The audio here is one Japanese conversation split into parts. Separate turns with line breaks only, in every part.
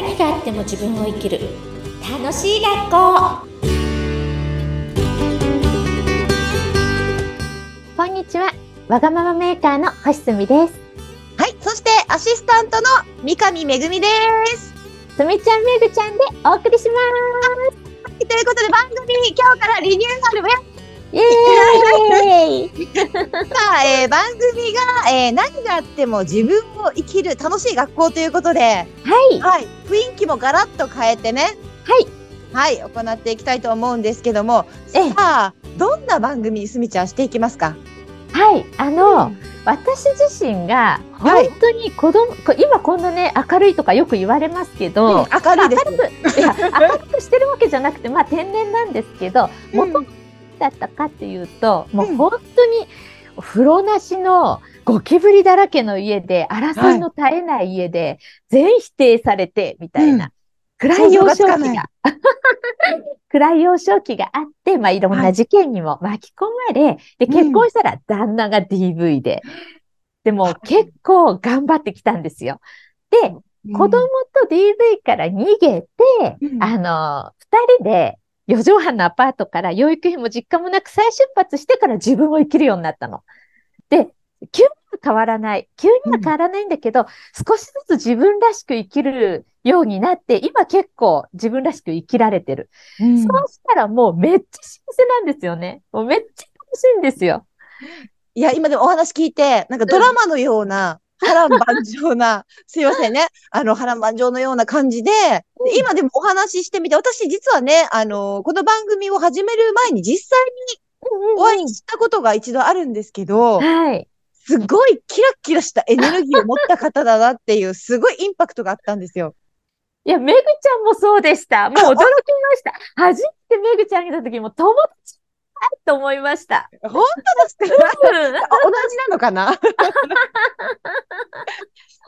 何があっても自分を生きる。楽しい学校。こんにちは。わがままメーカーの星澄です。
はい、そしてアシスタントの三上めぐみです。
すみちゃんめぐちゃんでお送りします。
ということで番組今日からリニューアル
イエーイ。
さあ、えー番組が、えー何があっても自分を生きる楽しい学校ということで、
はい。
はい、雰囲気もガラッと変えてね、
はい。
はい、行っていきたいと思うんですけども、
ええ。
さあ、どんな番組にすみちゃんしていきますか？
はいあの、私自身が
はい。
本当に子供、こ今こんなね明るいとかよく言われますけど、
うん明るいです。
明るく 明るくしてるわけじゃなくてまあ天然なんですけど
うん。
元々だったかっていうと、も
う
うん。本当に風呂なしのゴキブリだらけの家で争いの絶えない家で、全否定されてみたいな、暗い幼少期が。暗い幼少期があって、まあ、いろんな事件にも巻き込まれ、で
うん
結婚したら旦那が DV で、でも結構頑張ってきたんですよ。で、子供と DV から逃げて、
うん。
あの、二人で四畳半のアパートから養育費も実家もなく再出発してから自分を生きるようになったの。で、急には変わらない。急には変わらないんだけど、少しずつ自分らしく生きるようになって、今結構自分らしく生きられてる。
うん
そうしたらもうめっちゃ幸せなんですよね。もうめっちゃ楽しいんですよ。
いや、今でもお話聞いて、なんかドラマのような、波乱万丈な、すいませんね。あの、波乱万丈のような感じで、で今でもお話ししてみて、私実はね、あの、この番組を始める前に実際にお会いしたことが一度あるんですけど、
はい。
すごいキラキラしたエネルギーを持った方だなっていう、すごいインパクトがあったんですよ。
いや、めぐちゃんもそうでした。もう驚きました。初めてめぐちゃん見たときも友達だと思いました。
本当ですか？同じなのかな？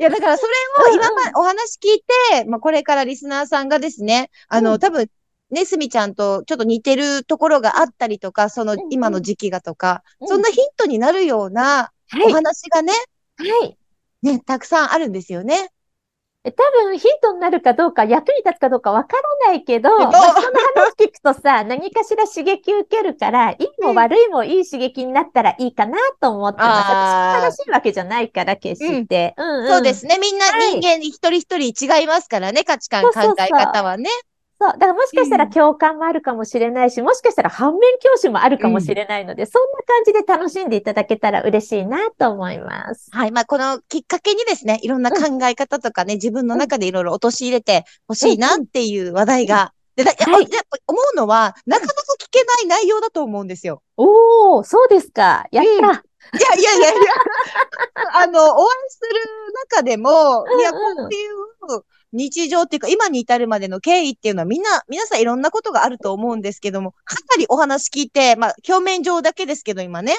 いや、だからそれを今までお話聞いて、まあ、これからリスナーさんがですね、あの、
うん
多分、ね、すみちゃんとちょっと似てるところがあったりとか、その
んうん
今の時期がとか、
うん
そんなヒントになるようなお
はい。
話がね、
はい。
ね、たくさんあるんですよね。
多分ヒントになるかどうか、役に立つかどうかわからないけど、まあ人の話聞くとさ、何かしら刺激受けるから、いいも悪いもいい刺激になったらいいかなと思ってます。私正しいわけじゃないから、決して。うんうん
そうですね。みんな
はい
人間一人一人違いますからね、価値観、考え方はね。
そう。だからもしかしたら
うん
共感もあるかもしれないし、もしかしたら反面教師もあるかもしれないので、そんな感じで楽しんでいただけたら嬉しいなと思います。
はい。まあ、このきっかけにですね、いろんな考え方とかね、自分の中でいろいろ落とし入れてほしいなっていう話題が。で、だやっぱ
はい
思うのは、なかなか聞けない内容だと思うんですよ。
おー、そうですか。やった。
うんいやいやいやいや、あの、お会いする中でも、いや、こ
うんうん
ういう日常っていうか、今に至るまでの経緯っていうのはみんな、皆さんいろんなことがあると思うんですけども、かなりお話聞いて、まあ、表面上だけですけど、今ね、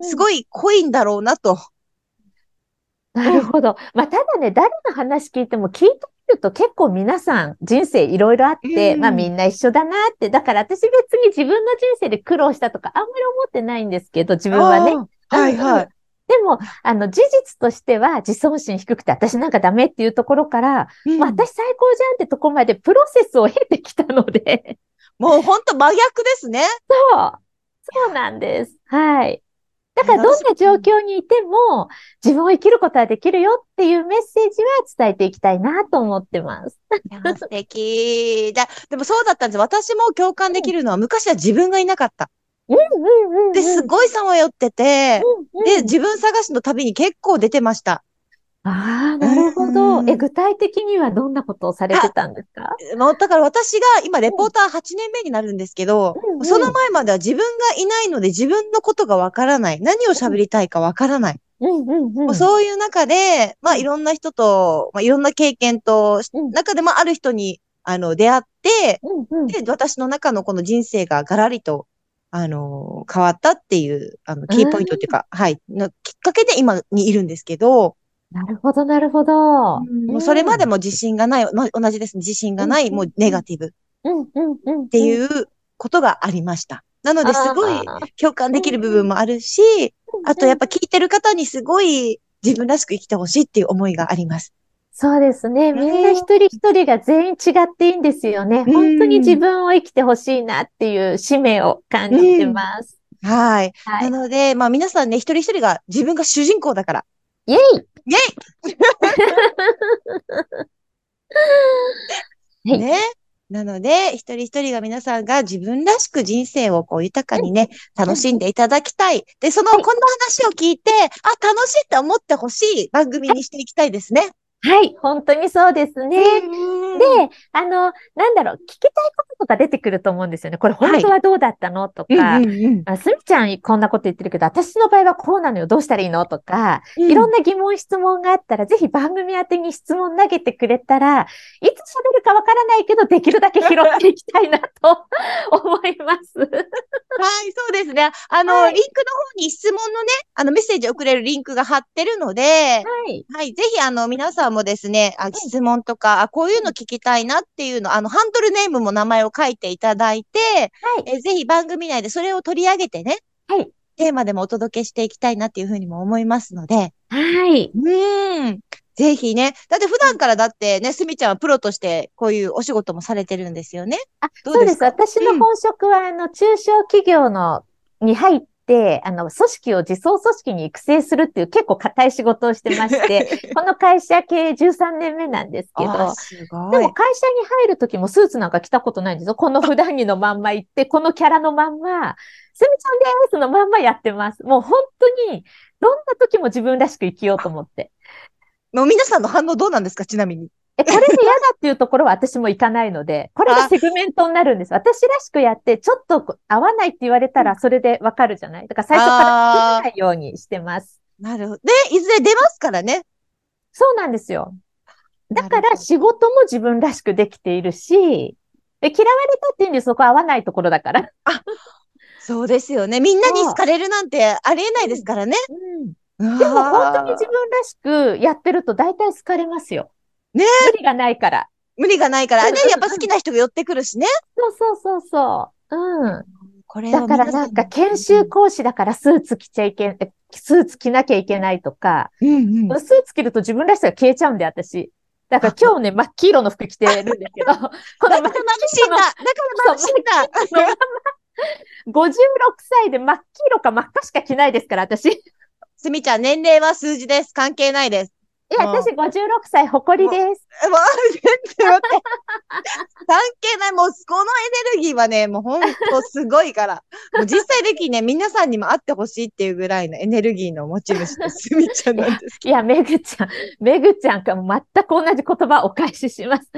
す
い。
ごい濃いんだろうなと。
なるほど。まあ、ただね、誰の話聞いても聞いてみると結構皆さん人生いろいろあって、
うん
まあみんな一緒だなって。だから私別に自分の人生で苦労したとかあんまり思ってないんですけど、自分はね。
はいはい。
でも、あの、事実としては自尊心低くて私なんかダメっていうところから、
うん
まあ、私最高じゃんってとこまでプロセスを経てきたので、
もう本当真逆ですね。
そう、そうなんです。はい。だからどんな状況にいても自分を生きることはできるよっていうメッセージは伝えていきたいなと思ってます。
いや素敵。だ、でもそうだったんです。私も共感できるのは、昔は自分がいなかった。
うんうんうんうん。
で、すごいさまよってて、で、自分探しの旅に結構出てました。
ああ、なるほ
う
ど。
ん
え、具体的にはどんなことをされてたんですか？
もうだから私が今レポーター8年目になるんですけど、
うんうん
その前までは自分がいないので自分のことがわからない。何を喋りたいかわからない。
うんうんうん。
もうそういう中で、まあいろんな人と、まあいろんな経験と、
うん
中でもある人に、あの、出会って、
うんうん。
で、私の中のこの人生がガラリと、あの変わったっていう、あの、キーポイントっていうか、はい、のきっかけで今にいるんですけど、
なるほど、なるほど。
もうそれまでも自信がない、ま同じです。自信がない、
うん
もうネガティブっ
うんうんうん。
ていうことがありました。なので、すごい共感できる部分もあるし、あとやっぱ聞いてる方にすごい自分らしく生きてほしいっていう思いがあります。
そうですね。みんな一人一人が全員違っていいんですよね。
うん
本当に自分を生きてほしいなっていう使命を感じてます。
はい。
はい。
なので、まあ皆さんね、一人一人が自分が主人公だから。
イェイ
イェ
はい
イね。なので、一人一人が皆さんが自分らしく人生をこう豊かにね、楽しんでいただきたい。で、その、こんな話を聞いて、あ、楽しいって思ってほしい番組にしていきたいですね。
はい。本当にそうですね。
で、
で、あの、なんだろう、聞きたいこととか出てくると思うんですよね。これ本当はどうだったのと
うん
か、
うんうん
あすみちゃんこんなこと言ってるけど、私の場合はこうなのよ。どうしたらいいのとか、
うん
いろんな疑問、質問があったら、ぜひ番組宛てに質問投げてくれたら、いつ喋るかわからないけど、できるだけ拾っていきたいなと 思います。
はい、そうですね。あの、
はい
リンクの方に質問のね、あの、メッセージ送れるリンクが貼ってるので、
はい。
はい。ぜひ、あの、皆さんもですね、あ質問とか、あ、こういうの聞きたいなっていうの、あの、ハンドルネームも名前を書いていただいて、
はい。
えぜひ番組内でそれを取り上げてね、
はい。
テーマでもお届けしていきたいなっていうふうにも思いますので、
はい。
うーん。ぜひね。だって普段からだってね、すみちゃんはプロとしてこういうお仕事もされてるんですよね。
あ、そうです私の本職は、あの、中小企業の、に入って、あの、組織を自走組織に育成するっていう結構硬い仕事をしてまして、この会社経営13年目なんですけど。でも会社に入るときもスーツなんか着たことないんですよ。この普段着のまんま行って、このキャラのまんま、すみちゃんですのまんまやってます。もう本当に、どんな時も自分らしく生きようと思って。
もう皆さんの反応どうなんですか？ちなみに。
え、これで嫌だっていうところは私も行かないので、これがセグメントになるんです。私らしくやって、ちょっと合わないって言われたら、それでわかるじゃない？だから最初から作らないようにしてます。
なるほど。で、いずれ出ますからね。
そうなんですよ。だから仕事も自分らしくできているし、え嫌われたっていうんでそこ合わないところだから。
そうですよね。みんなに好かれるなんてありえないですからね。
うん。
で
でも本当に自分らしくやってると大体好かれますよ。
ね
無理がないから。
無理がないからね、やっぱ好きな人が寄ってくるしね。
そうそうそうそう。うん。
これ
だからなんか研修講師だからスーツ着ちゃいけ、えスーツ着なきゃいけないとか、
うんうん。
スーツ着ると自分らしさが消えちゃうんで、私。だから今日ね、真っ黄色の服着てるんですけど、この
だから
真っ
眩しいんだ。だから眩しいんだ。
黄色のまま、56歳で真っ黄色か真っ赤しか着ないですから、私。え、
すみちゃん、年齢は数字です。関係ないです。もう
私56歳、誇りです。
もう、全然待って。関係ない。もう、このエネルギーはね、もう本当すごいから。もう実際的にね、皆さんにも会ってほしいっていうぐらいのエネルギーの持ち主です。すみちゃんなんです。
いや、めぐちゃん、めぐちゃんかも全く同じ言葉をお返しします。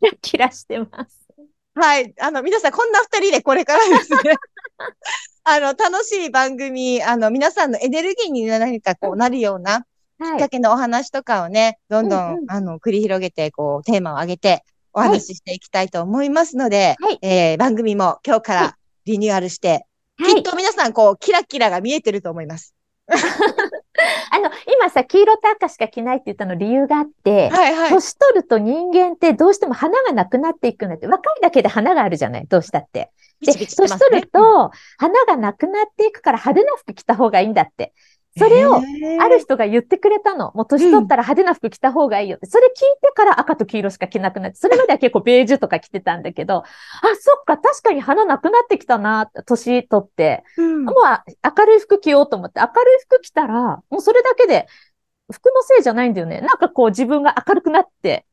キラキラしてます。
はい。あの、皆さん、こんな二人でこれからですね。あの、楽しい番組、あの、皆さんのエネルギーに何かこうなるような、きっ
はい。
かけのお話とかをね、どんどん、
うんうん
あの、繰り広げて、こう、テーマを上げて、お話ししていきたいと思いますので、
はい
えー番組も今日からリニューアルして、
はい
きっ。と皆さん、こう、キラキラが見えてると思います。
あの、今さ、黄色と赤しか着ないって言ったの理由があって、
はいはい。
年取ると人間ってどうしても花がなくなっていくんだって。若いだけで花があるじゃないどうしたって。で、年取ると、花がなくなっていくから派手な服着た方がいいんだって。それを、ある人が言ってくれたの。もう年取ったら派手な服着た方がいいよって。それ聞いてから赤と黄色しか着なくなって、それまでは結構ベージュとか着てたんだけど、あ、そっか、確かに花なくなってきたな、年取って。
うん
もうあ明るい服着ようと思って、明るい服着たら、もうそれだけで、服のせいじゃないんだよね。なんかこう自分が明るくなって、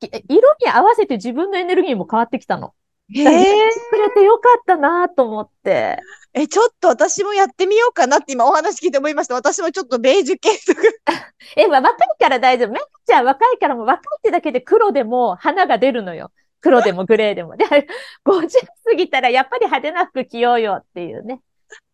き色に合わせて自分のエネルギーも変わってきたの。
え
てく れてよかったなと思って。
え、ちょっと私もやってみようかなって今お話聞いて思いました。私もちょっとベージュ系とか。
え、まあ若いから大丈夫。めっちゃ若いからもう若いってだけで黒でも花が出るのよ。黒でもグレーでも。で、50過ぎたらやっぱり派手な服着ようよっていうね。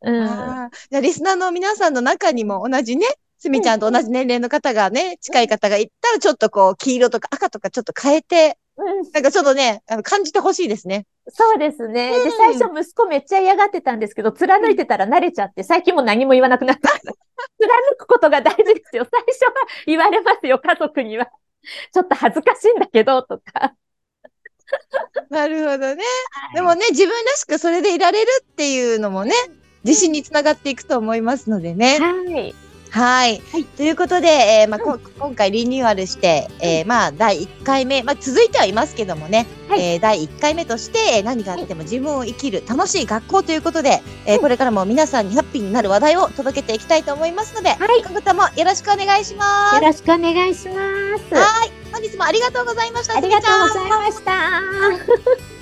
うん。
じゃあ、リスナーの皆さんの中にも同じね、すみちゃんと同じ年齢の方がね、近い方がいたら、ちょっとこう、黄色とか赤とかちょっと変えて、
うん
なんかちょっとね、あの感じてほしいですね。
そうですね。
うん
で、最初息子めっちゃ嫌がってたんですけど、貫いてたら慣れちゃって、最近もう何も言わなくなった。貫くことが大事ですよ。最初は言われますよ、家族には。ちょっと恥ずかしいんだけど、とか。
なるほどね。でもね、自分らしくそれでいられるっていうのもね、自信につながっていくと思いますのでね。
はい。
はい。
はい
ということで、えーまあ、こ今回リニューアルして、えーまあ、第1回目、まあ、続いてはいますけどもね、
はい
えー第1回目として、えー何があっても自分を生きる楽しい学校ということで、えー
はい
これからも皆さんにハッピーになる話題を届けていきたいと思いますので、
はい
今後ともよろしくお願いします。
よろしくお願いします。
はい。本日もありがとうございました。
ありがとうございました。